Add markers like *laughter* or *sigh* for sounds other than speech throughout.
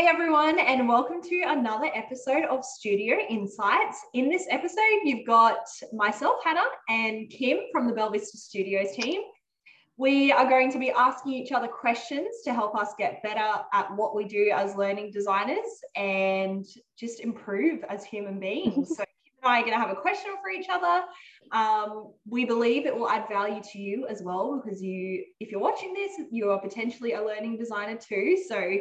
Hey everyone, and welcome to another episode of Studio Insights. In this episode, you've got myself, Hannah, and Kim from the Bella Vista Studios team. We are going to be asking each other questions to help us get better at what we do as learning designers and just improve as human beings. *laughs* so, Kim and I are going to have a question for each other. Um, we believe it will add value to you as well because you, if you're watching this, you are potentially a learning designer too. So,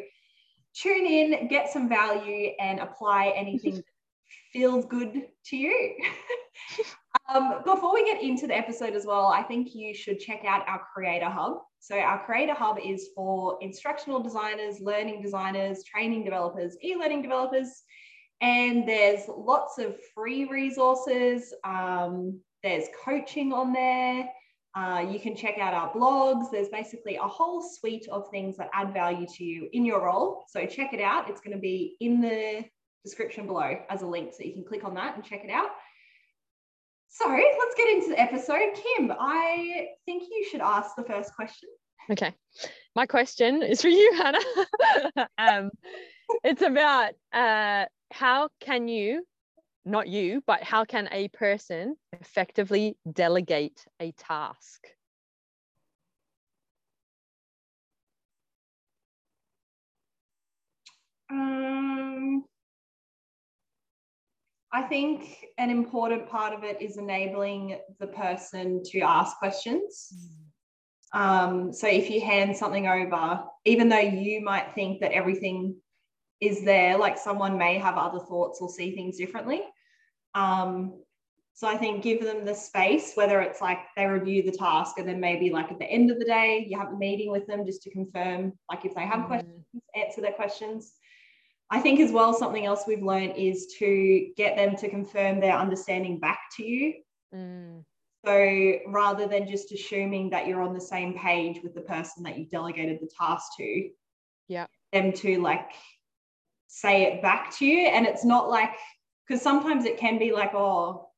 tune in, get some value, and apply anything that *laughs* feels good to you. *laughs* Um, before we get into the episode as well, I think you should check out our Creator Hub. So, our Creator Hub is for instructional designers, learning designers, training developers, e learning developers. And there's lots of free resources. Um, there's coaching on there. Uh, you can check out our blogs. There's basically a whole suite of things that add value to you in your role. So, check it out. It's going to be in the description below as a link. So, you can click on that and check it out. So let's get into the episode. Kim, I think you should ask the first question. Okay. My question is for you, Hannah. *laughs* um, it's about uh, how can you, not you, but how can a person effectively delegate a task? Um, I think an important part of it is enabling the person to ask questions. Um, so if you hand something over, even though you might think that everything is there, like someone may have other thoughts or see things differently. Um, so I think give them the space, whether it's like they review the task and then maybe like at the end of the day, you have a meeting with them just to confirm, like if they have mm. questions, answer their questions. I think as well, something else we've learned is to get them to confirm their understanding back to you. Mm. So rather than just assuming that you're on the same page with the person that you've delegated the task to, yeah, them to like say it back to you. And it's not like, because sometimes it can be like, oh,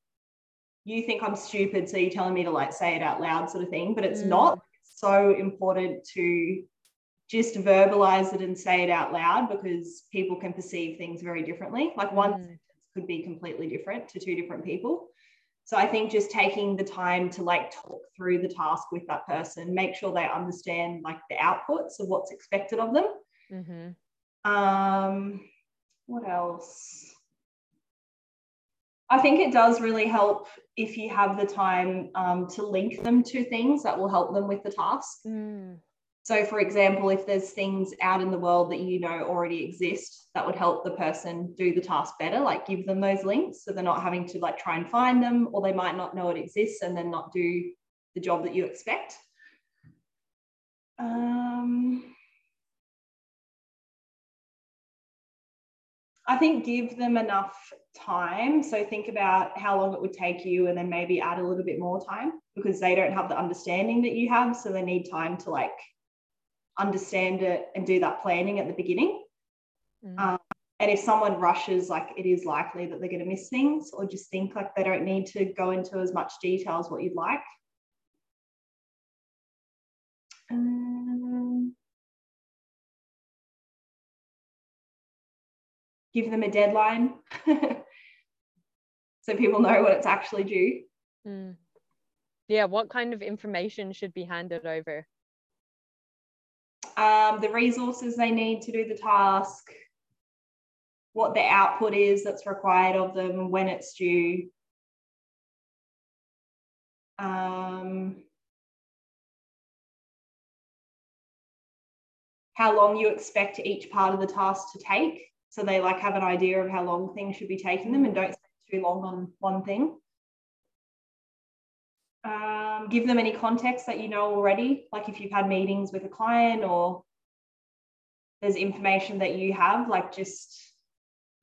you think I'm stupid, so you're telling me to like say it out loud, sort of thing. But it's mm. not it's so important to just verbalize it and say it out loud because people can perceive things very differently. Like one mm. sentence could be completely different to two different people. So I think just taking the time to like talk through the task with that person, make sure they understand like the outputs of what's expected of them. Mm-hmm. Um, what else? I think it does really help if you have the time um, to link them to things that will help them with the task. Mm. So, for example, if there's things out in the world that you know already exist that would help the person do the task better, like give them those links so they're not having to like try and find them, or they might not know it exists and then not do the job that you expect. Um, I think give them enough time. So think about how long it would take you and then maybe add a little bit more time because they don't have the understanding that you have. So they need time to like understand it and do that planning at the beginning. Mm. Um, and if someone rushes, like it is likely that they're going to miss things or just think like they don't need to go into as much detail as what you'd like. Give them a deadline *laughs* so people know what it's actually due. Mm. Yeah, what kind of information should be handed over? um, the resources they need to do the task, what the output is that's required of them, when it's due. Um, how long you expect each part of the task to take. So they like have an idea of how long things should be taking them and don't spend too long on one thing. Um, give them any context that you know already, like if you've had meetings with a client or there's information that you have, like just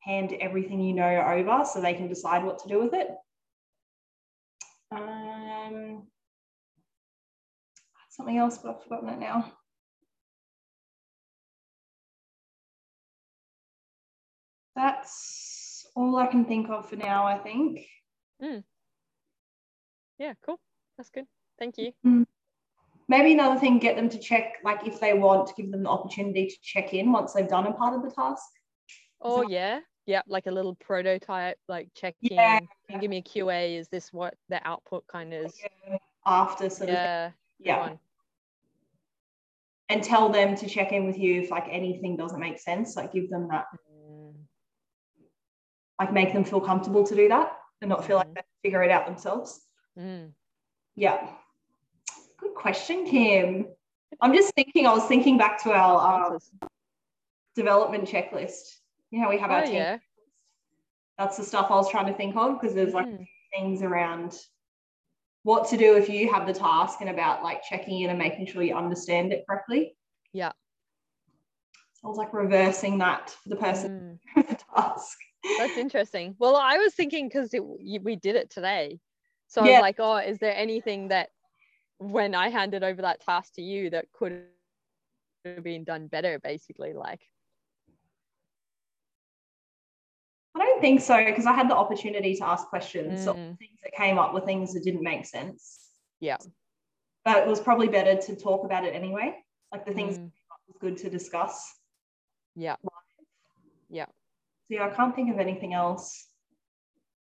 hand everything you know over so they can decide what to do with it. Um, something else, but I've forgotten it now. That's all I can think of for now, I think. Mm. Yeah, cool. That's good. Thank you. Mm. maybe another thing, get them to check, like if they want, to give them the opportunity to check in once they've done a part of the task. Oh yeah, yeah, like a little prototype, like check in. Yeah. Can you give me a QA? Is this what the output kind of is? After sort of Yeah, yeah. go. And tell them to check in with you if like anything doesn't make sense. Like give them that, like make them feel comfortable to do that and not feel like Mhm. they figure it out themselves. mm. Yeah. Good question, Kim. I'm just thinking, I was thinking back to our um, development checklist. You know, we have our Oh team. yeah. That's the stuff I was trying to think of because there's like Mm. things around what to do if you have the task and about like checking in and making sure you understand it correctly. Yeah. So I was like reversing that for the person Mm. *laughs* the task. That's interesting. Well, I was thinking because we did it today, so I Yeah. was like, oh, is there anything that when I handed over that task to you that could have been done better? Basically, like, I don't think so because I had the opportunity to ask questions. So Mm. things that came up were things that didn't make sense. yeah. But it was probably better to talk about it anyway. Like the things Mm. that came up was good to discuss. Yeah. Yeah. So yeah, I can't think of anything else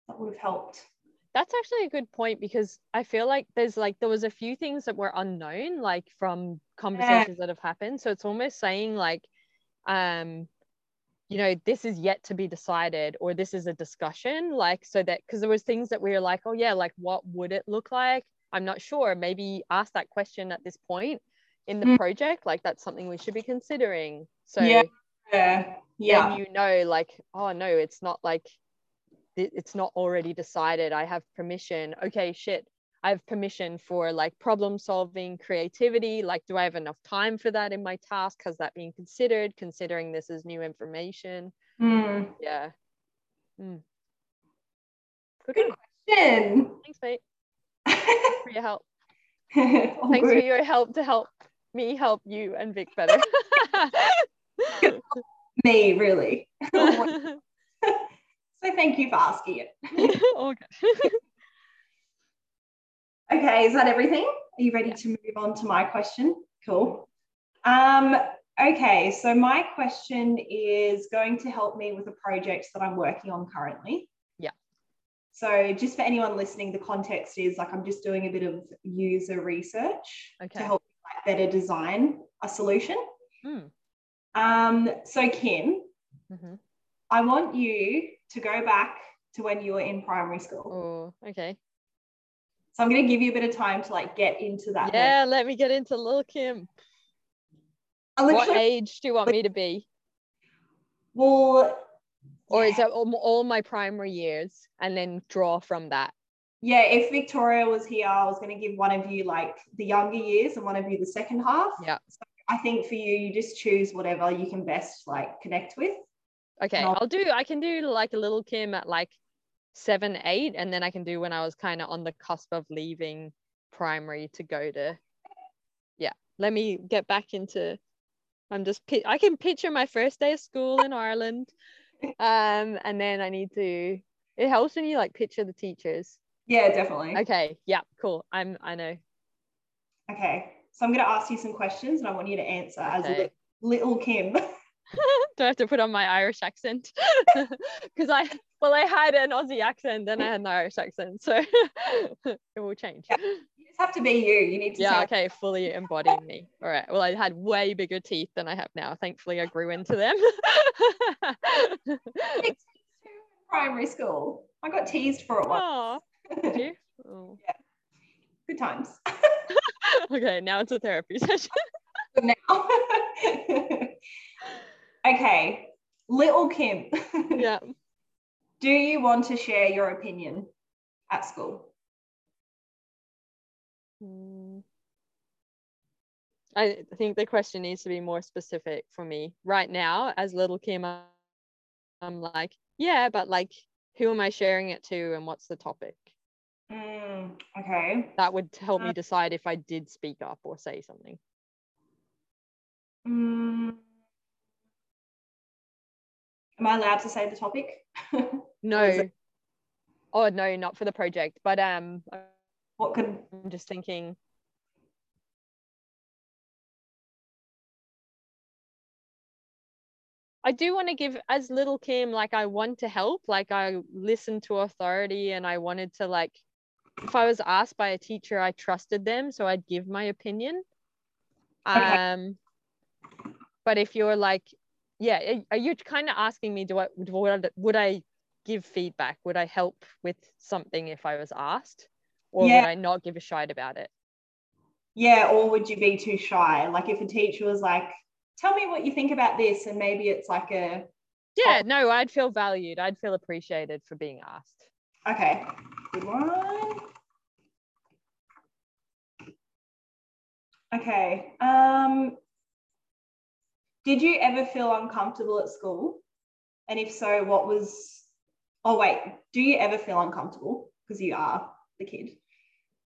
that would have helped. That's actually a good point because I feel like there's like there was a few things that were unknown, like from conversations that have happened. So it's almost saying like, um, you know, this is yet to be decided, or this is a discussion, like so that because there was things that we were like, oh yeah, like what would it look like? I'm not sure. Maybe ask that question at this point in the Mm. project. Like that's something we should be considering. So Yeah. Yeah. Yeah. then you know like oh no it's not like it's not already decided i have permission okay shit i have permission for like problem solving creativity like do i have enough time for that in my task has that been considered considering this is new information Mm. yeah Mm. good, Good. Question. thanks mate *laughs* for your help thanks for your help to help me help you and vic better *laughs* Me, really. *laughs* *laughs* so thank you for asking it. *laughs* okay Okay, is that everything? Are you ready to move on to my question? Cool. Um, okay, so my question is going to help me with a project that I'm working on currently. Yeah. So just for anyone listening, the context is like I'm just doing a bit of user research Okay. to help like, better design a solution. Hmm. Um, so Kim, Mhm. I want you to go back to when you were in primary school. oh okay So I'm going to give you a bit of time to like get into that. Yeah, let me get into little Kim. What age do you want me to be? well, Or is it all, all my primary years and then draw from that? yeah, if Victoria was here, I was going to give one of you like the younger years and one of you the second half. Yeah. I think for you, you just choose whatever you can best like connect with. Okay, I'll- do, I can do like a little Kim at like seven, eight, and then I can do when I was kind of on the cusp of leaving primary to go to, yeah, let me get back into, I'm just, I can picture my first day of school in Ireland. *laughs* Um, and then I need to, it helps when you like picture the teachers. Yeah, definitely. Okay. Okay, yeah, cool. I'm, I know. So I'm going to ask you some questions and I want you to answer as Okay. li- little Kim. *laughs* *laughs* Do I have to put on my Irish accent? *laughs* Because I, well, I had an Aussie accent, then I had an Irish accent, so it will change. Yeah. you just have to be you. You need to Yeah, okay, fully embodying me. All right. Well, I had way bigger teeth than I have now. Thankfully, I grew into them. primary school. I got teased for it once. Aw, did you? Oh. Good times. *laughs* Okay, now it's a therapy *laughs* session. now. *laughs* okay, little Kim. yeah. Do you want to share your opinion at school? Mm. I think the question needs to be more specific for me. Right now, as little Kim, I'm like, yeah, but like, who am I sharing it to and what's the topic? Mm, okay. That would help me uh, decide if I did speak up or say something. Mm. Am I allowed to say the topic? *laughs* no. Oh no, not for the project. But um, what could I'm just thinking. I do want to give as little Kim like I want to help, like I listened to authority and I wanted to like if I was asked by a teacher, I trusted them, so I'd give my opinion. Okay. Um but if you're like, yeah, are you kind of asking me, do I would I, would I give feedback? Would I help with something if I was asked? Or Yeah. would I not give a shite about it? Yeah, or would you be too shy? Like if a teacher was like, tell me what you think about this, and maybe it's like a Yeah, no, I'd feel valued. I'd feel appreciated for being asked. okay, good one. Okay. Um did you ever feel uncomfortable at school? And if so, what was oh wait, do you ever feel uncomfortable? Because you are the kid.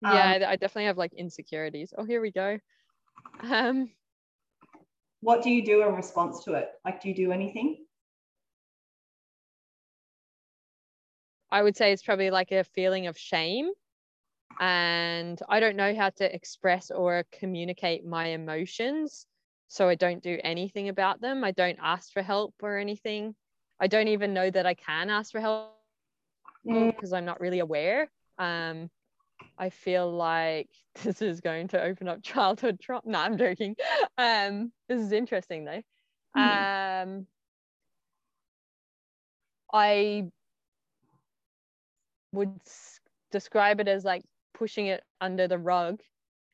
yeah, Um, I, I definitely have like insecurities. Oh, here we go. Um, What do you do in response to it? Like do you do anything? I would say it's probably like a feeling of shame. And I don't know how to express or communicate my emotions. So I don't do anything about them. I don't ask for help or anything. I don't even know that I can ask for help Mm, because I'm not really aware. Um, I feel like *laughs* this is going to open up childhood trauma. No, I'm joking. Um, this is interesting though. Um, I would describe it as like pushing it under the rug,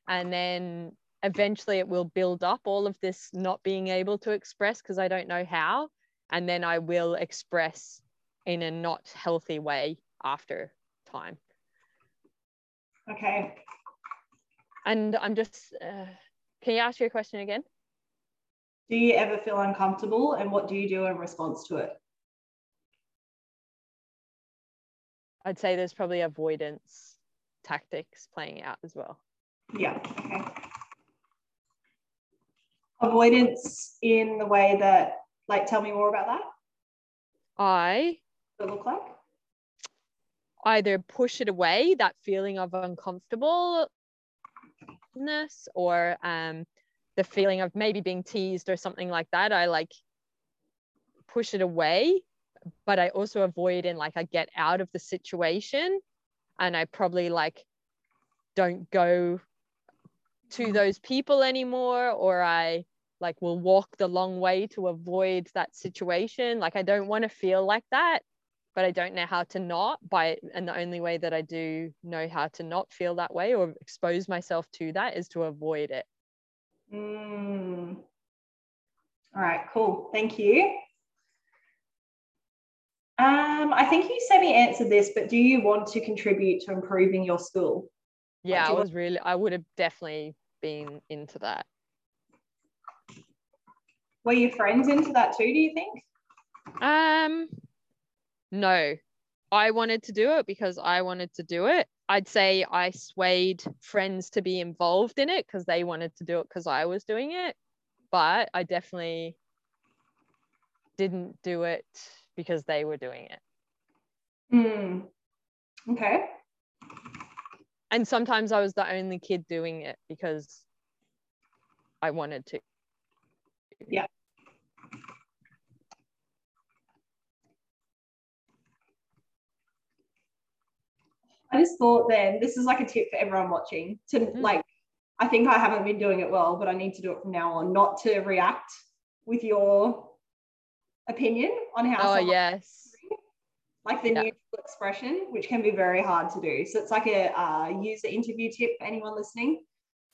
and then eventually it will build up all of this not being able to express because I don't know how, and then I will express in a not healthy way after time. Okay. And I'm just, uh, can you ask your question again? Do you ever feel uncomfortable and what do you do in response to it? I'd say there's probably avoidance tactics playing out as well. Yeah. Okay. Avoidance in the way that, like, tell me more about that. I What it look like? either push it away, that feeling of uncomfortableness, or um, the feeling of maybe being teased or something like that. I like push it away, but I also avoid and like I get out of the situation and I probably like don't go to those people anymore or I like will walk the long way to avoid that situation. Like I don't want to feel like that, but I don't know how to not by and the only way that I do know how to not feel that way or expose myself to that is to avoid it. Mm. All right, cool. Thank you. Um, I think you semi answered this, but do you want to contribute to improving your school? Yeah, I was really I would have definitely been into that. Were your friends into that too, do you think? Um, no, I wanted to do it because I wanted to do it. I'd say I swayed friends to be involved in it because they wanted to do it because I was doing it. But I definitely didn't do it because they were doing it. Hmm. Okay. And sometimes I was the only kid doing it because I wanted to. Yeah. I just thought then this is like a tip for everyone watching to Mm. like I think I haven't been doing it well, but I need to do it from now on, not to react with your opinion on how Oh, yes. like the Yeah. neutral expression, which can be very hard to do. So it's like a uh, user interview tip for anyone listening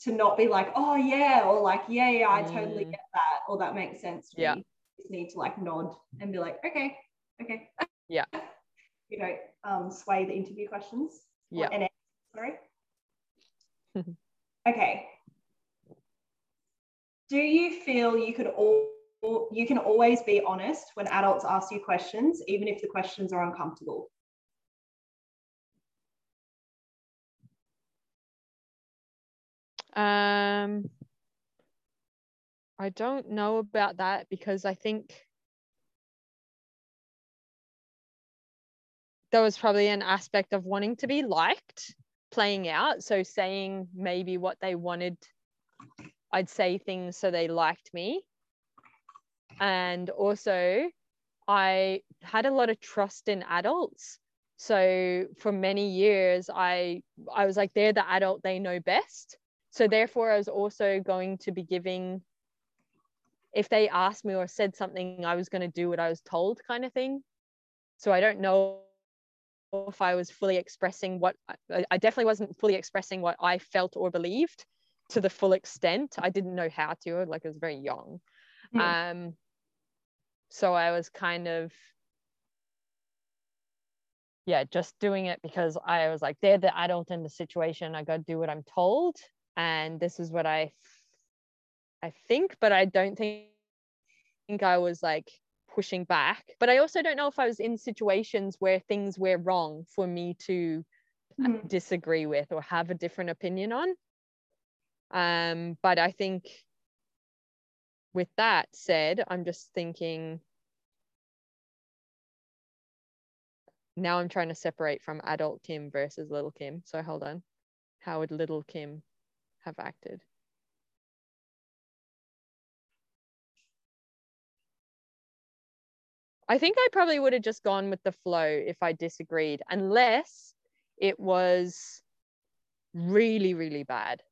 to not be like, oh yeah, or like, yeah, yeah, I totally Mm. get that, or that makes sense to Yeah. me. You just need to like nod and be like, okay, okay. Yeah. *laughs* You don't um, sway the interview questions. Yeah. an- sorry. *laughs* okay. Do you feel you could all you can always be honest when adults ask you questions, even if the questions are uncomfortable? Um, I don't know about that because I think there was probably an aspect of wanting to be liked playing out. So saying maybe what they wanted, I'd say things so they liked me. And also I had a lot of trust in adults. So for many years, I I was like, they're the adult, they know best. So therefore, I was also going to be giving. If they asked me or said something, I was going to do what I was told, kind of thing. So I don't know if I was fully expressing what I definitely wasn't fully expressing what I felt or believed to the full extent. I didn't know how to, like I was very young. Mm. Um, so I was kind of, yeah, just doing it because I was like, they're the adult in the situation. I got to do what I'm told. And this is what I, I think, but I don't think, think I was like pushing back. But I also don't know if I was in situations where things were wrong for me to mm. disagree with or have a different opinion on. Um, but I think with that said, I'm just thinking now I'm trying to separate from adult Kim versus little Kim. So hold on. How would little Kim have acted? I think I probably would have just gone with the flow if I disagreed, unless it was really, really bad.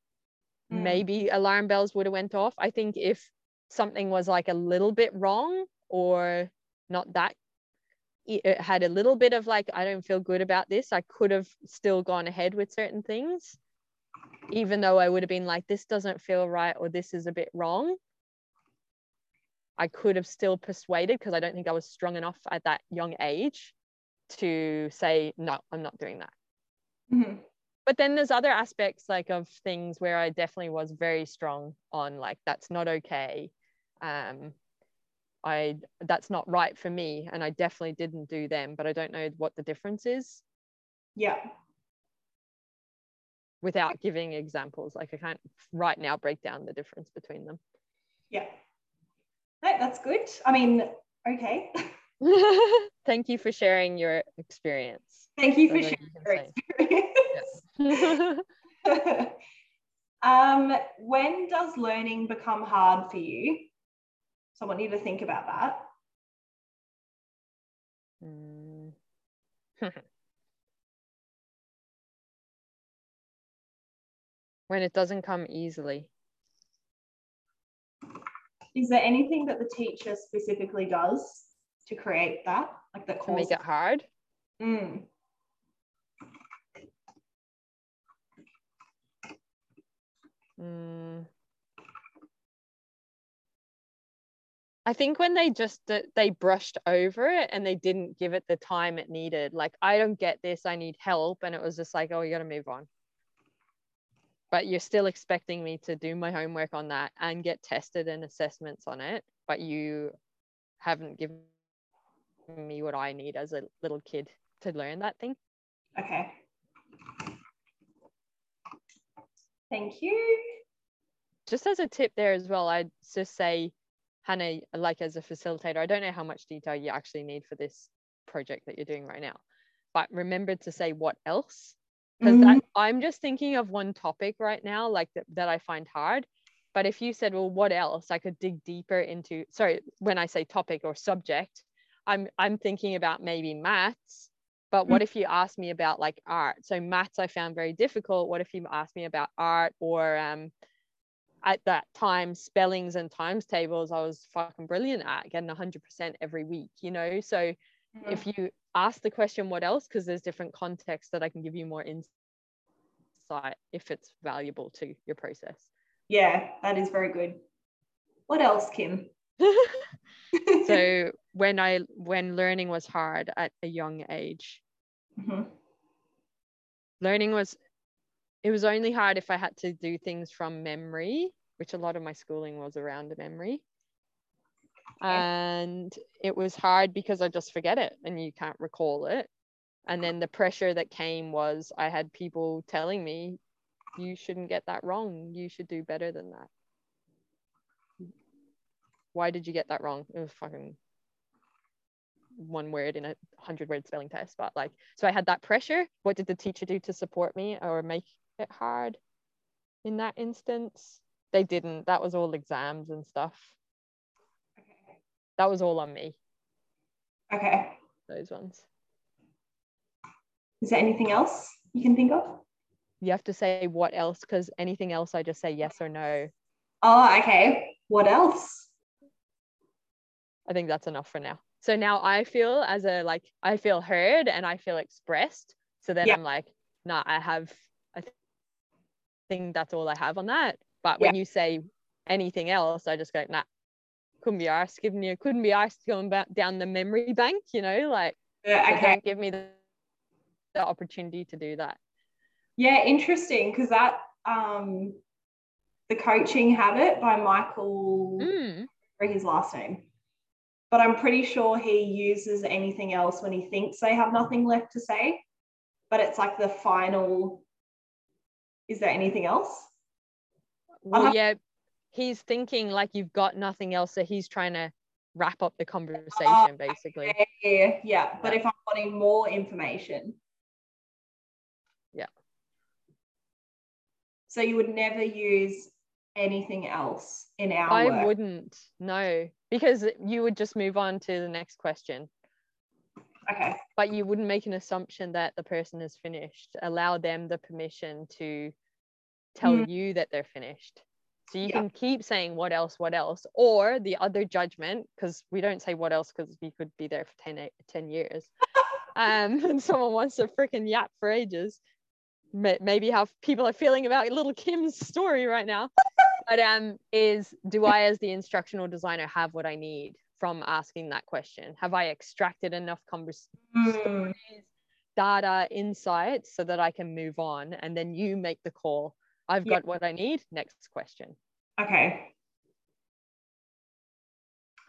Mm. Maybe alarm bells would have went off. I think if something was like a little bit wrong or not that it had a little bit of like i don't feel good about this. I could have still gone ahead with certain things even though i would have been like this doesn't feel right or this is a bit wrong. I could have still persuaded because i don't think i was strong enough at that young age to say no i'm not doing that. Mm-hmm. but then there's other aspects like of things where i definitely was very strong on like that's not okay um, I that's not right for me, and I definitely didn't do them. But I don't know what the difference is. Yeah. Without giving examples, like I can't right now break down the difference between them. Yeah. No, that's good. I mean, okay. *laughs* Thank you for sharing your experience. Thank you for sharing you your experience. *laughs* *laughs* um, when does learning become hard for you? So I want you to think about that. Mm. *laughs* when it doesn't come easily. Is there anything that the teacher specifically does to create that? Like that causes- make it hard? Mm. Mm. I think when they just uh, they brushed over it and they didn't give it the time it needed. Like I don't get this, I need help, and it was just like, oh, you got to move on. But you're still expecting me to do my homework on that and get tested and assessments on it, but you haven't given me what I need as a little kid to learn that thing. Okay. Thank you. Just as a tip there as well, I'd just say Hannah, like as a facilitator, I don't know how much detail you actually need for this project that you're doing right now, but remember to say what else. Because mm-hmm. I'm just thinking of one topic right now, like that, that I find hard. But if you said, well, what else? I could dig deeper into, sorry, when I say topic or subject, I'm I'm thinking about maybe maths. But what mm-hmm. if you ask me about like art? So maths I found very difficult. What if you ask me about art or um, at that time spellings and times tables i was fucking brilliant at getting 100% every week you know? So mm-hmm. if you ask the question what else? Because there's different contexts that i can give you more insight if it's valuable to your process. Yeah that is very good. What else kim? *laughs* So *laughs* when i when learning was hard at a young age mm-hmm. learning was it was only hard if I had to do things from memory, which a lot of my schooling was around the memory. And it was hard because I just forget it and you can't recall it. And then the pressure that came was I had people telling me, you shouldn't get that wrong. You should do better than that. Why did you get that wrong? It was fucking one word in a hundred word spelling test. But like, so I had that pressure. What did the teacher do to support me or make it hard in that instance. They didn't. That was all exams and stuff. Okay. that was all on me. Okay. Those ones. Is there anything else you can think of? You have to say what else because anything else I just say yes or no. Oh, okay. What else? I think that's enough for now. So now I feel as a like I feel heard and I feel expressed. So then Yeah. I'm like, nah, I have think that's all I have on that. But Yeah. when you say anything else, I just go, nah, couldn't be asked giving you couldn't be asked going back down the memory bank, you know, like Yeah, okay. don't give me the, the opportunity to do that. Yeah, interesting because that um the coaching habit by Michael Mm, or his last name. But I'm pretty sure he uses anything else when he thinks they have nothing left to say. But it's like the final. Is there anything else? well, have- yeah, he's thinking like you've got nothing else, so he's trying to wrap up the conversation Oh, basically. Yeah, yeah. But Yeah. if I'm wanting more information. Yeah. So you would never use anything else in our I work. wouldn't, no, because you would just move on to the next question, Okay. but you wouldn't make an assumption that the person is finished. Allow them the permission to tell Mm. you that they're finished. So you Yeah. can keep saying what else, what else, or the other judgment, because we don't say what else because we could be there for 10, eight- 10 years. *laughs* um, and *laughs* someone wants to freaking yap for ages. Maybe how people are feeling about little Kim's story right now. *laughs* but um, is do I, as the instructional designer, have what I need from asking that question? Have I extracted enough convers- Mm, data, insights so that I can move on? And then you make the call. I've Yeah. got what I need. Next question. Okay.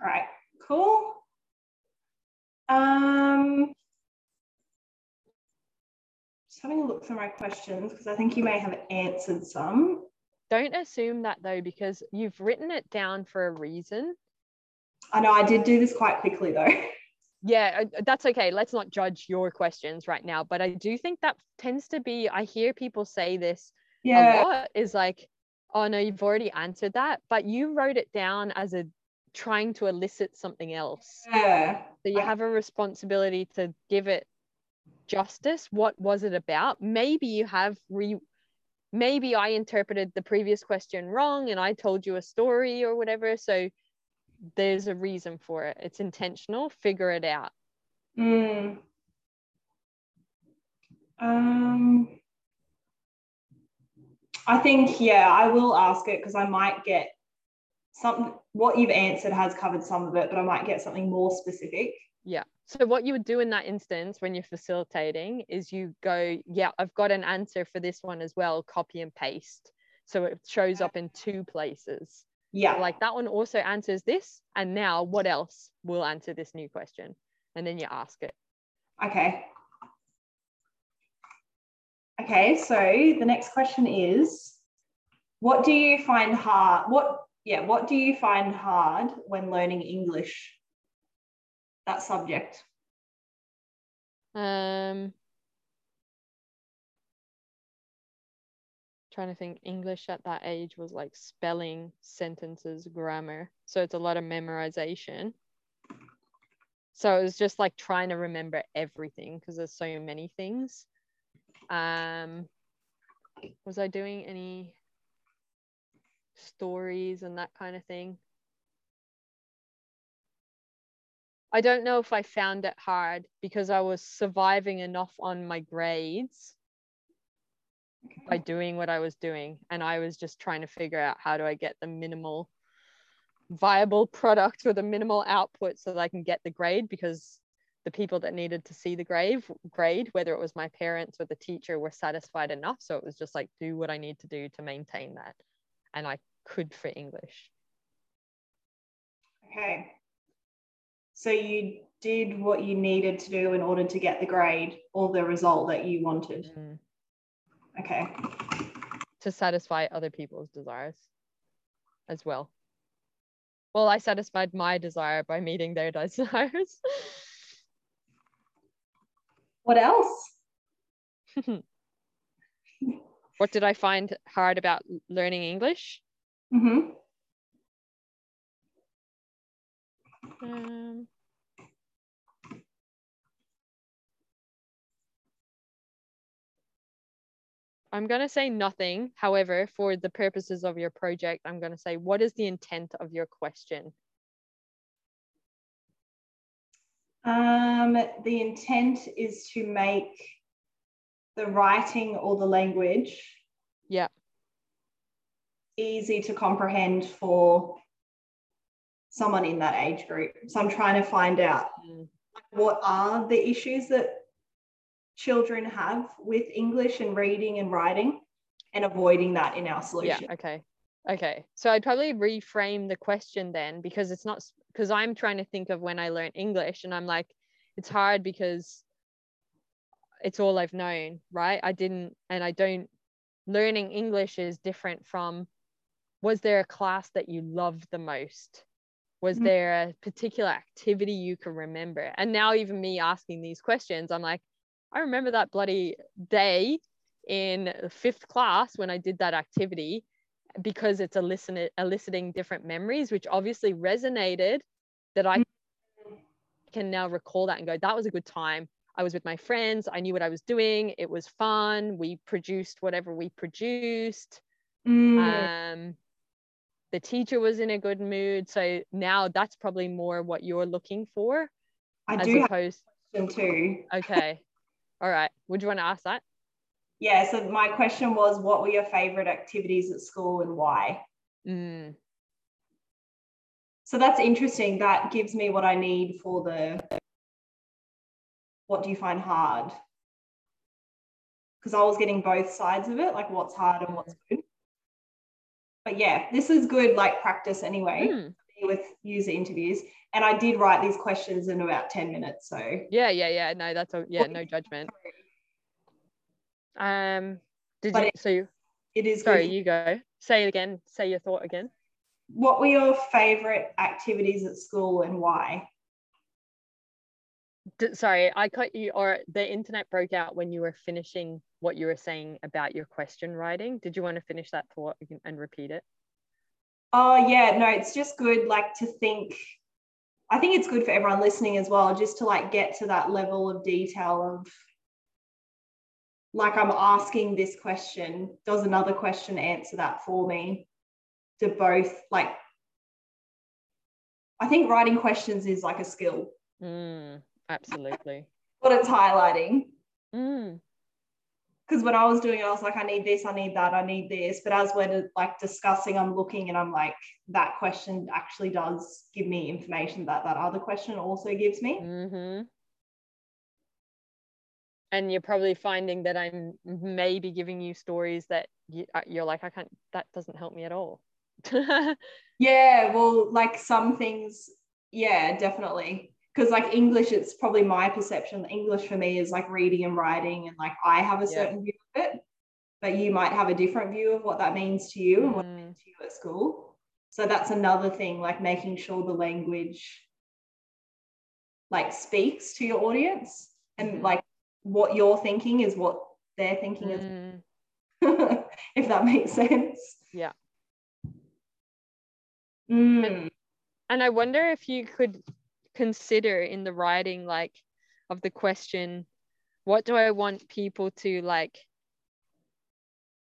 All right. Cool. Um, just having a look through my questions because I think you may have answered some. Don't assume that though, because you've written it down for a reason. I know I did do this quite quickly though. *laughs* Yeah, uh, that's okay. Let's not judge your questions right now. But I do think that tends to be, I hear people say this yeah. a lot is like, oh no, you've already answered that, but you wrote it down as a trying to elicit something else. Yeah. So you have a responsibility to give it justice. What was it about? Maybe you have re maybe I interpreted the previous question wrong and I told you a story or whatever. So there's a reason for it. It's intentional. Figure it out. Mm. Um, I think, yeah, I will ask it because I might get some, what you've answered has covered some of it, but I might get something more specific. Yeah. So what you would do in that instance when you're facilitating is you go, yeah, I've got an answer for this one as well, copy and paste. So it shows up in two places. Yeah. Like that one also answers this. And now what else will answer this new question? And then you ask it. Okay. Okay, so the next question is what do you find hard? What yeah, what do you find hard when learning English? That subject. Um trying to think English at that age was like spelling, sentences, grammar. So it's a lot of memorization. So it was just like trying to remember everything because there's so many things. Um was I doing any stories and that kind of thing? I don't know if I found it hard because I was surviving enough on my grades by doing what I was doing. And I was just trying to figure out how do I get the minimal viable product or the minimal output so that I can get the grade because the people that needed to see the grade grade, whether it was my parents or the teacher, were satisfied enough. So it was just like do what I need to do to maintain that. And I could for English. Okay. So you did what you needed to do in order to get the grade or the result that you wanted. Mm. Okay. to satisfy other people's desires as well. Well, I satisfied my desire by meeting their *laughs* desires. What else? *laughs* what did I find hard about learning English? Mm-hmm. Um, I'm going to say nothing. However, for the purposes of your project, I'm going to say, what is the intent of your question? Um, the intent is to make the writing or the language Yeah. easy to comprehend for someone in that age group. So I'm trying to find out Mm. what are the issues that children have with English and reading and writing and avoiding that in our solution. Yeah. Okay. Okay. So I'd probably reframe the question then because it's not because I'm trying to think of when I learned English and I'm like, it's hard because it's all I've known, right? I didn't, and I don't, learning English is different from was there a class that you loved the most? Was Mhm. there a particular activity you can remember? And now, even me asking these questions, I'm like, I remember that bloody day in fifth class when I did that activity because it's elicit- eliciting different memories, which obviously resonated that I can now recall that and go, that was a good time. I was with my friends. I knew what I was doing. It was fun. We produced whatever we produced. Mm, Um, the teacher was in a good mood. So now that's probably more what you're looking for I as do have opposed. a question too. Okay. All right. Would you want to ask that? Yeah, so my question was what were your favorite activities at school and why? Mm, So that's interesting. That gives me what I need for the what do you find hard? Because I was getting both sides of it, like what's hard and what's good. But yeah, this is good like practice anyway mm. With user interviews. And I did write these questions in about 10 minutes. So Yeah, yeah, yeah. No, that's a, yeah, no judgment. Um, did But you? it- So you, it is sorry, good. you go. Say it again. Say your thought again. What were your favorite activities at school and why? D- sorry, I cut you, or the internet broke out when you were finishing what you were saying about your question writing. Did you want to finish that thought and repeat it? Oh yeah, no, it's just good like to think I think it's good for everyone listening as well, just to like get to that level of detail of like I'm asking this question, does another question answer that for me? To both like I think writing questions is like a skill. Mm, absolutely. What it's highlighting. Mm, Because when I was doing it, I was like, I need this, I need that, I need this. But as we're like discussing, I'm looking and I'm like, that question actually does give me information that that other question also gives me. hmm And you're probably finding that I'm maybe giving you stories that you, uh, you're like, I can't, that doesn't help me at all. *laughs* Yeah, well, like some things, yeah, definitely. Because like English, it's probably my perception. English for me is like reading and writing, and like I have a Yeah. certain view of it, but you might have a different view of what that means to you and what it Mm, means to you at school. So that's another thing, like making sure the language like speaks to your audience and Mhm. like what you're thinking is what they're thinking mm, *laughs* if that makes sense. Yeah. Mm. And I wonder if you could consider in the writing, like, of the question, what do I want people to like?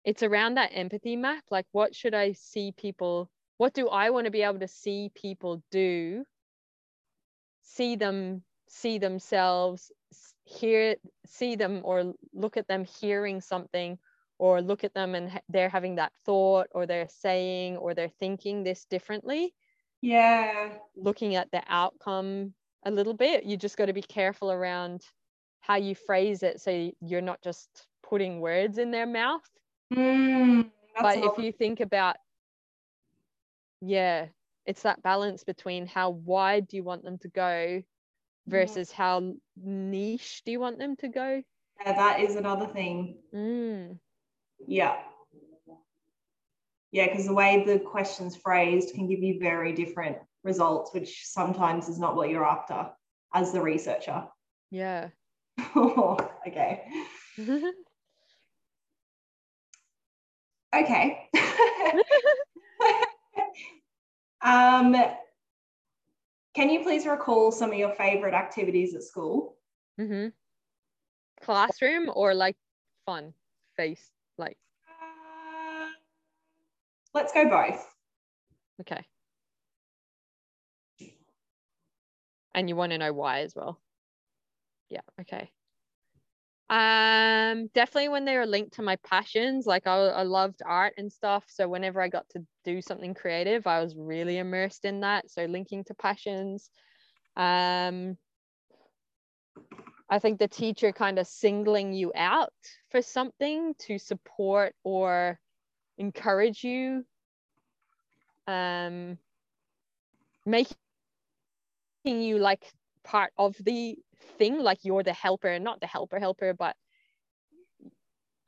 It's around that empathy map. Like, what should I see people? What do I want to be able to see people do? See them, see themselves, hear, see them, or look at them hearing something, or look at them and they're having that thought, or they're saying, or they're thinking this differently Yeah. looking at the outcome a little bit. You just got to be careful around how you phrase it so you're not just putting words in their mouth. Mm, but if you think about, yeah, it's that balance between how wide do you want them to go versus how niche do you want them to go? yeah, that is another thing. Mm, Yeah. Yeah, because the way the question's phrased can give you very different results, which sometimes is not what you're after as the researcher. yeah. *laughs* okay. Okay. *laughs* um, can you please recall some of your favorite activities at school? Mm-hmm. Classroom or like fun face like let's go both. okay. And you want to know why as well. Yeah, okay. Um, definitely when they were linked to my passions, like I, I loved art and stuff. So whenever I got to do something creative, I was really immersed in that. So linking to passions. Um, I think the teacher kind of singling you out for something to support or encourage you. Um, making you like part of the thing like you're the helper not the helper helper but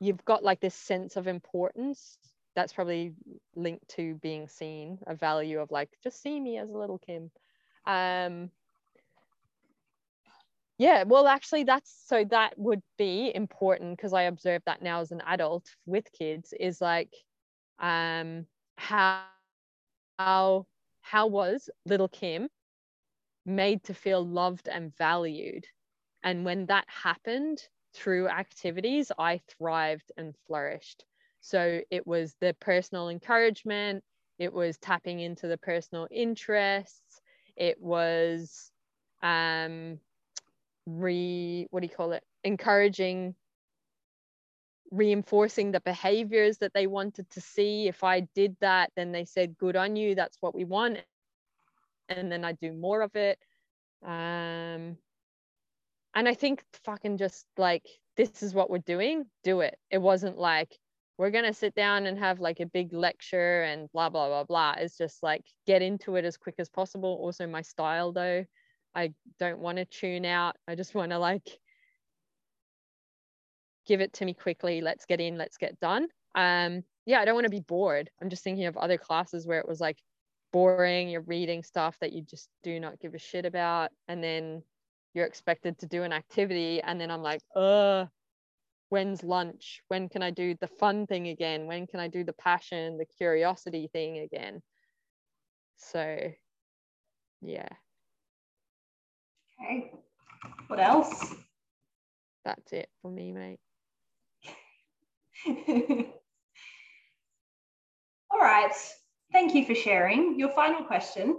you've got like this sense of importance that's probably linked to being seen a value of like just see me as a little kim um yeah well actually that's so that would be important because i observe that now as an adult with kids is like um how how how was little kim made to feel loved and valued. And when that happened through activities, I thrived and flourished. So it was the personal encouragement, it was tapping into the personal interests, it was um re what do you call it? Encouraging reinforcing the behaviors that they wanted to see. If I did that, then they said, Good on you, that's what we want and then I do more of it. Um, and I think fucking just like this is what we're doing, do it. It wasn't like we're gonna sit down and have like a big lecture and blah blah blah blah. It's just like get into it as quick as possible. Also, my style though, I don't want to tune out. I just want to like give it to me quickly. Let's get in. Let's get done. Um, yeah, I don't want to be bored. I'm just thinking of other classes where it was like boring, you're reading stuff that you just do not give a shit about, and then you're expected to do an activity, and then I'm like, uh, when's lunch? When can I do the fun thing again? When can I do the passion, the curiosity thing again? So, yeah. Okay. What else? That's it for me, mate. *laughs* All right. Thank you for sharing. Your final question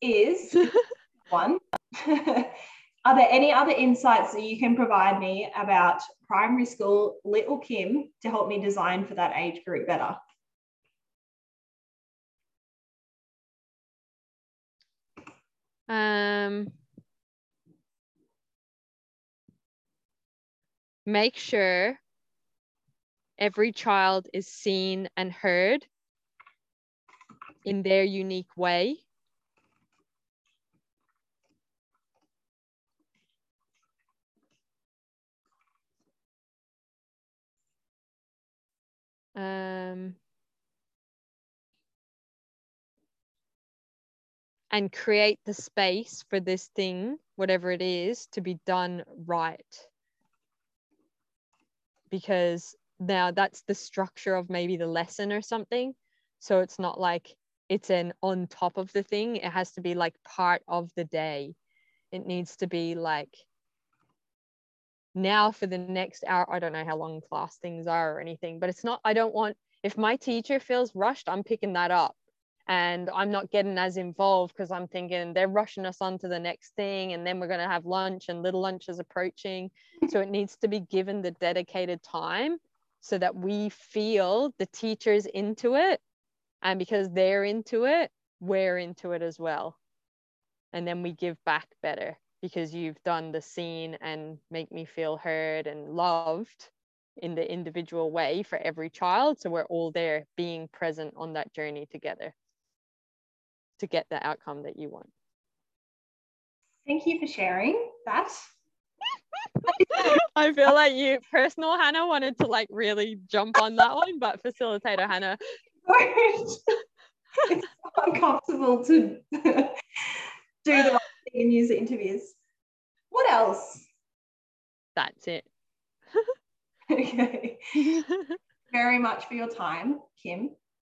is *laughs* one *laughs* Are there any other insights that you can provide me about primary school little Kim to help me design for that age group better? Um, make sure every child is seen and heard in their unique way. Um, and create the space for this thing, whatever it is, to be done right. Because now that's the structure of maybe the lesson or something. So it's not like it's an on top of the thing. It has to be like part of the day. It needs to be like now for the next hour. I don't know how long class things are or anything but it's not i don't want if my teacher feels rushed i'm picking that up. And i'm not getting as involved because i'm thinking they're rushing us on to the next thing and then we're going to have lunch and little lunch is approaching. So it needs to be given the dedicated time so that we feel the teachers into it and because they're into it we're into it as well. And then we give back better because you've done the scene and make me feel heard and loved in the individual way for every child. So we're all there being present on that journey together to get the outcome that you want. Thank you for sharing that *laughs* I feel like you, personal Hannah, wanted to like really jump on that one, but facilitator Hannah it's uncomfortable to do the right thing in user interviews. What else? That's it. *laughs* okay. Very much for your time, Kim.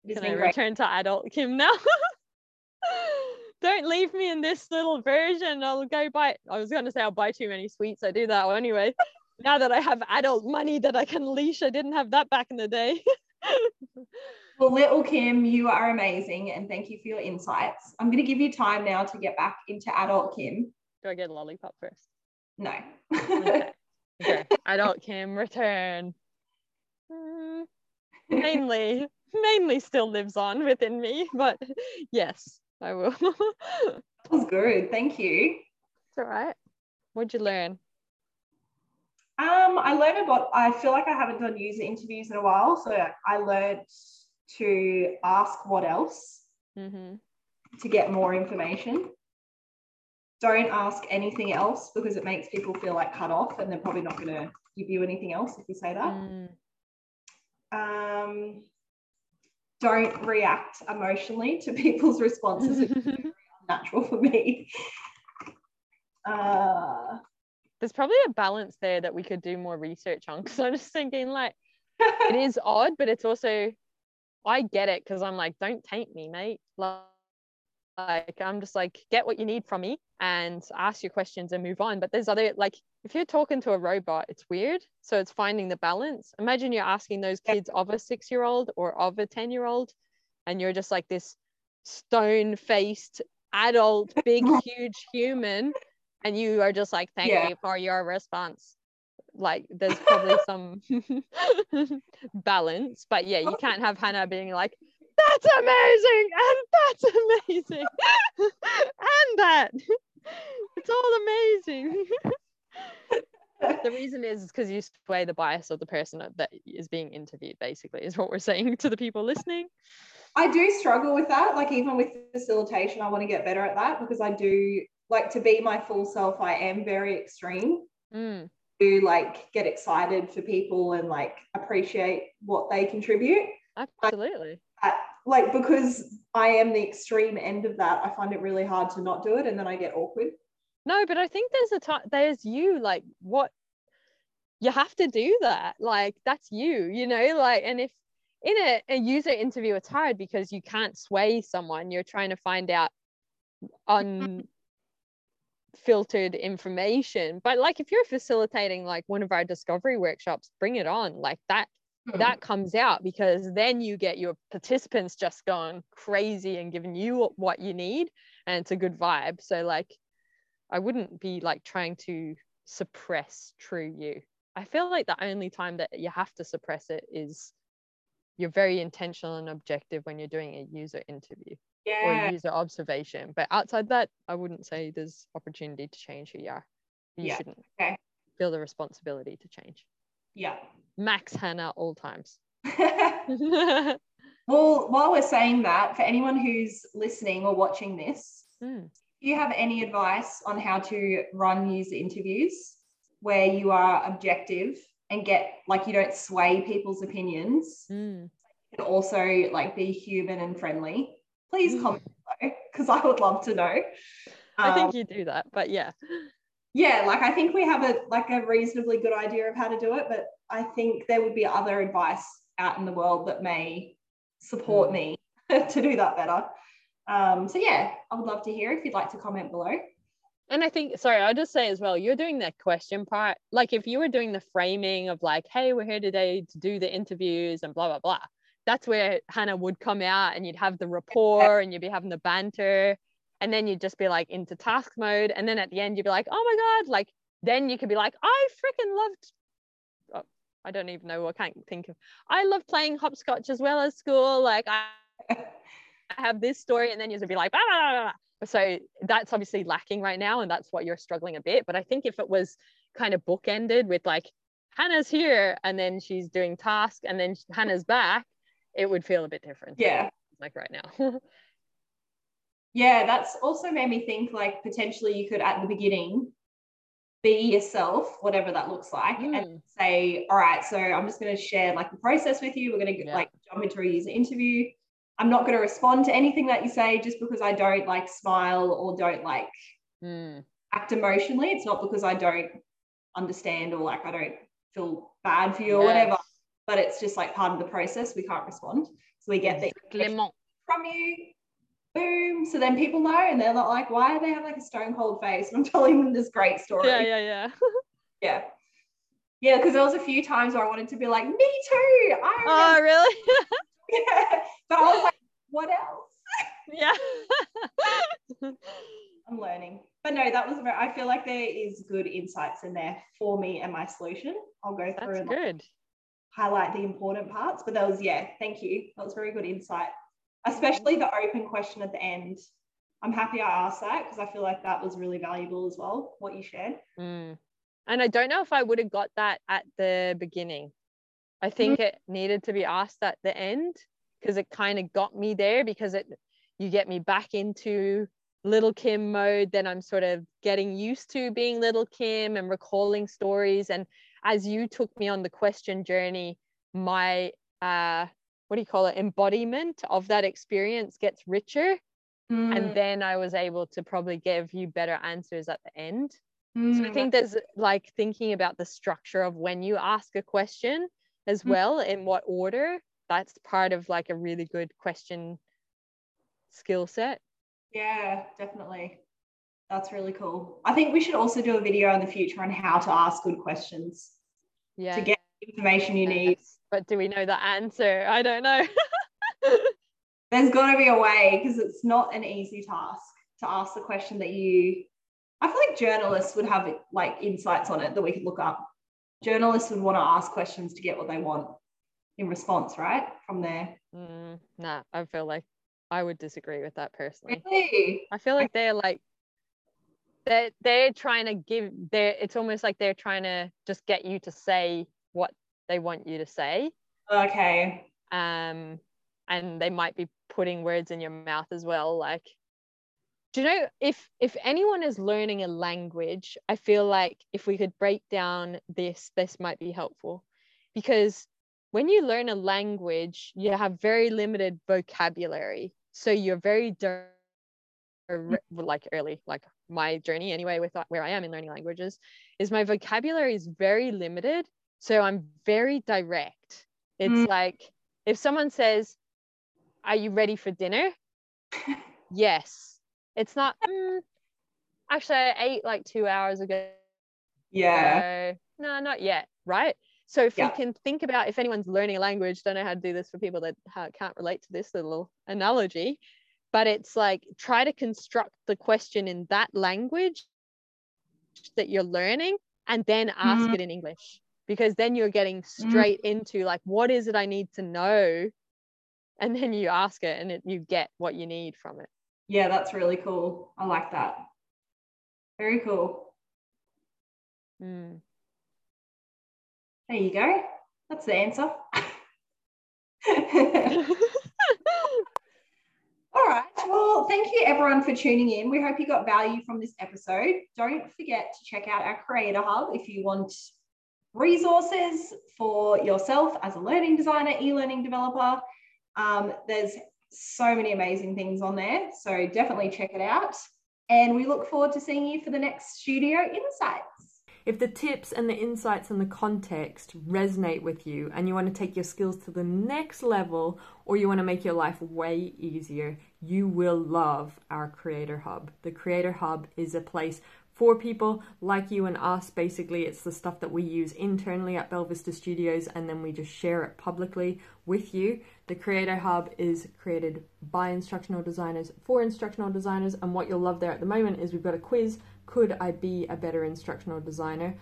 Can I return to adult Kim now? *laughs* don't leave me in this little version. I'll go buy. I was going to say I'll buy too many sweets. I do that anyway. *laughs* now that I have adult money that I can leash, I didn't have that back in the day. *laughs* well, little Kim, you are amazing, and thank you for your insights. I'm going to give you time now to get back into adult Kim. Do I get a lollipop first? No. okay. *laughs* okay. Adult Kim, return. Mm, mainly, mainly still lives on within me, but yes, I will. *laughs* that was good. Thank you. It's all right. What'd you learn? Um, I learned about, I feel like I haven't done user interviews in a while. So I learned to ask what else mm-hmm. to get more information. Don't ask anything else because it makes people feel like cut off and they're probably not going to give you anything else if you say that. Mm. Um, don't react emotionally to *laughs* people's responses. *laughs* natural for me. Uh, There's probably a balance there that we could do more research on because I'm just thinking like *laughs* it is odd, but it's also I get it because I'm like, don't taint me, mate. Like, like I'm just like, get what you need from me and ask your questions and move on. But there's other like if you're talking to a robot, it's weird. So it's finding the balance. Imagine you're asking those kids of a six year old or of a 10 year old, and you're just like this stone faced adult, *laughs* big, huge human, and you are just like, thank yeah. you for your response. Like there's probably *laughs* some *laughs* balance, but yeah, you can't have Hannah being like, that's amazing, and that's amazing, and that. It's all amazing! The reason is because you sway the bias of the person that is being interviewed basically is what we're saying to the people listening. I do struggle with that. Like even with facilitation i want to get better at that because i do like to be my full self i am very extreme. Mm. to like get excited for people and like appreciate what they contribute. Absolutely. Like, like because i am the extreme end of that i find it really hard to not do it and then i get awkward. No but i think there's a time there's you like what you have to do that. Like that's you you know? Like and if in a, a user interview it's hard because you can't sway someone. You're trying to find out unfiltered information. But like if you're facilitating like one of our discovery workshops bring it on. Like that. That comes out because then you get your participants just going crazy and giving you what you need and it's a good vibe so like I wouldn't be like trying to suppress true you. I feel like the only time that you have to suppress it is you're very intentional and objective when you're doing a user interview yeah. or user observation. But outside that, I wouldn't say there's opportunity to change who you are. You yeah. shouldn't okay. feel the responsibility to change. Yeah. Max Hannah all times. *laughs* *laughs* well, while we're saying that, for anyone who's listening or watching this, mm do you have any advice on how to run user interviews where you are objective and get like you don't sway people's opinions mm. and also like be human and friendly please mm. comment below because i would love to know i think um, you do that but yeah yeah like i think we have a like a reasonably good idea of how to do it but i think there would be other advice out in the world that may support mm. me *laughs* to do that better um, so yeah, I would love to hear if you'd like to comment below. And I think, sorry, I'll just say as well, you're doing the question part. Like if you were doing the framing of like, hey, we're here today to do the interviews and blah, blah, blah. That's where Hannah would come out and you'd have the rapport and you'd be having the banter. And then you'd just be like into task mode. And then at the end, you'd be like, oh my God, like then you could be like, I freaking loved oh, I don't even know. I can't think of. I love playing hopscotch as well as school. Like I, *laughs* have this story and then you'd be like blah, blah, blah. so that's obviously lacking right now and that's what you're struggling a bit but i think if it was kind of bookended with like hannah's here and then she's doing task and then hannah's back it would feel a bit different yeah like right now *laughs* yeah that's also made me think like potentially you could at the beginning be yourself whatever that looks like mm. and say all right so i'm just going to share like the process with you we're going to yeah. like jump into a user interview I'm not going to respond to anything that you say just because I don't like smile or don't like mm. act emotionally. It's not because I don't understand or like I don't feel bad for you or whatever, but it's just like part of the process. We can't respond. So we get the from you boom. So then people know and they're not like, why do they have like a stone cold face? And I'm telling them this great story. Yeah, yeah, yeah. *laughs* yeah. Yeah, because there was a few times where I wanted to be like, me too. I oh, really? *laughs* yeah. But I was like, what else? Yeah. *laughs* I'm learning. But no, that was very, I feel like there is good insights in there for me and my solution. I'll go through That's and good. highlight the important parts. But that was, yeah, thank you. That was very good insight, especially the open question at the end. I'm happy I asked that because I feel like that was really valuable as well, what you shared. Mm. And I don't know if I would have got that at the beginning. I think mm-hmm. it needed to be asked at the end because it kind of got me there because it you get me back into little Kim mode, then I'm sort of getting used to being little Kim and recalling stories. And as you took me on the question journey, my uh what do you call it embodiment of that experience gets richer mm. and then i was able to probably give you better answers at the end mm. so i mm, think there's like thinking about the structure of when you ask a question as mm. well in what order that's part of like a really good question skill set yeah, definitely. That's really cool. I think we should also do a video in the future on how to ask good questions. Yeah. To get information you need. But do we know the answer? I don't know. *laughs* There's got to be a way because it's not an easy task to ask the question that you. I feel like journalists would have like insights on it that we could look up. Journalists would want to ask questions to get what they want in response, right? From there. Mm, nah, I feel like I would disagree with that personally. Really? I feel like they're like they're they're trying to give they it's almost like they're trying to just get you to say they want you to say. Okay. Um and they might be putting words in your mouth as well like do you know if if anyone is learning a language i feel like if we could break down this this might be helpful because when you learn a language you have very limited vocabulary so you're very mm. like early like my journey anyway with where i am in learning languages is my vocabulary is very limited so i'm very direct. It's mm. like if someone says are you ready for dinner? *laughs* Yes. It's not mm, actually i ate like two hours ago. Yeah. No not yet right? So if yeah. we can think about if anyone's learning a language, don't know how to do this for people that can't relate to this little analogy, but it's like try to construct the question in that language that you're learning and then ask mm. it in English because then you're getting mm. straight mm. into like what is it I need to know and then you ask it and it, you get what you need from it. Yeah, that's really cool. I like that. Very cool. Mm. There you go. That's the answer. *laughs* All right. Well, thank you everyone for tuning in. We hope you got value from this episode. Don't forget to check out our Creator Hub if you want resources for yourself as a learning designer, e learning developer. Um, there's so many amazing things on there. So definitely check it out. And we look forward to seeing you for the next Studio Insights. If the tips and the insights and the context resonate with you and you want to take your skills to the next level or you want to make your life way easier, you will love our Creator Hub. The Creator Hub is a place for people like you and us. Basically, it's the stuff that we use internally at Bella Vista Studios and then we just share it publicly with you. The Creator Hub is created by instructional designers for instructional designers, and what you'll love there at the moment is we've got a quiz could I be a better instructional designer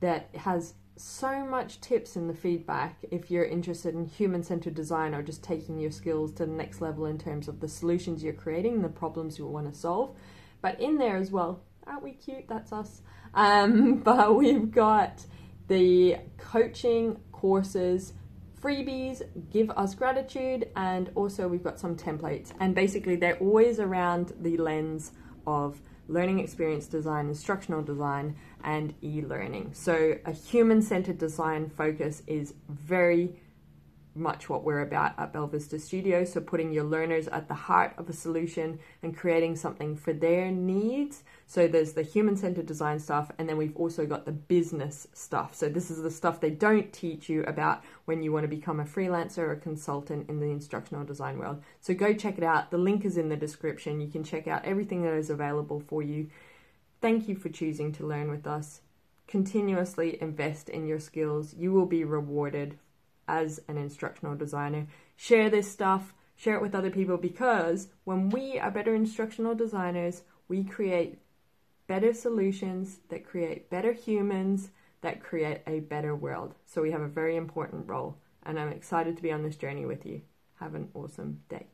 that has so much tips in the feedback if you're interested in human centered design or just taking your skills to the next level in terms of the solutions you're creating, the problems you want to solve. But in there as well, aren't we cute? That's us. Um, *laughs* but we've got the coaching courses, freebies, give us gratitude, and also we've got some templates. And basically, they're always around the lens of learning experience design, instructional design, and e learning. So, a human centered design focus is very much what we're about at Bella Vista Studios. So, putting your learners at the heart of a solution and creating something for their needs. So, there's the human centered design stuff, and then we've also got the business stuff. So, this is the stuff they don't teach you about when you want to become a freelancer or a consultant in the instructional design world. So, go check it out. The link is in the description. You can check out everything that is available for you. Thank you for choosing to learn with us. Continuously invest in your skills. You will be rewarded as an instructional designer. Share this stuff, share it with other people because when we are better instructional designers, we create better solutions that create better humans that create a better world. So we have a very important role, and I'm excited to be on this journey with you. Have an awesome day.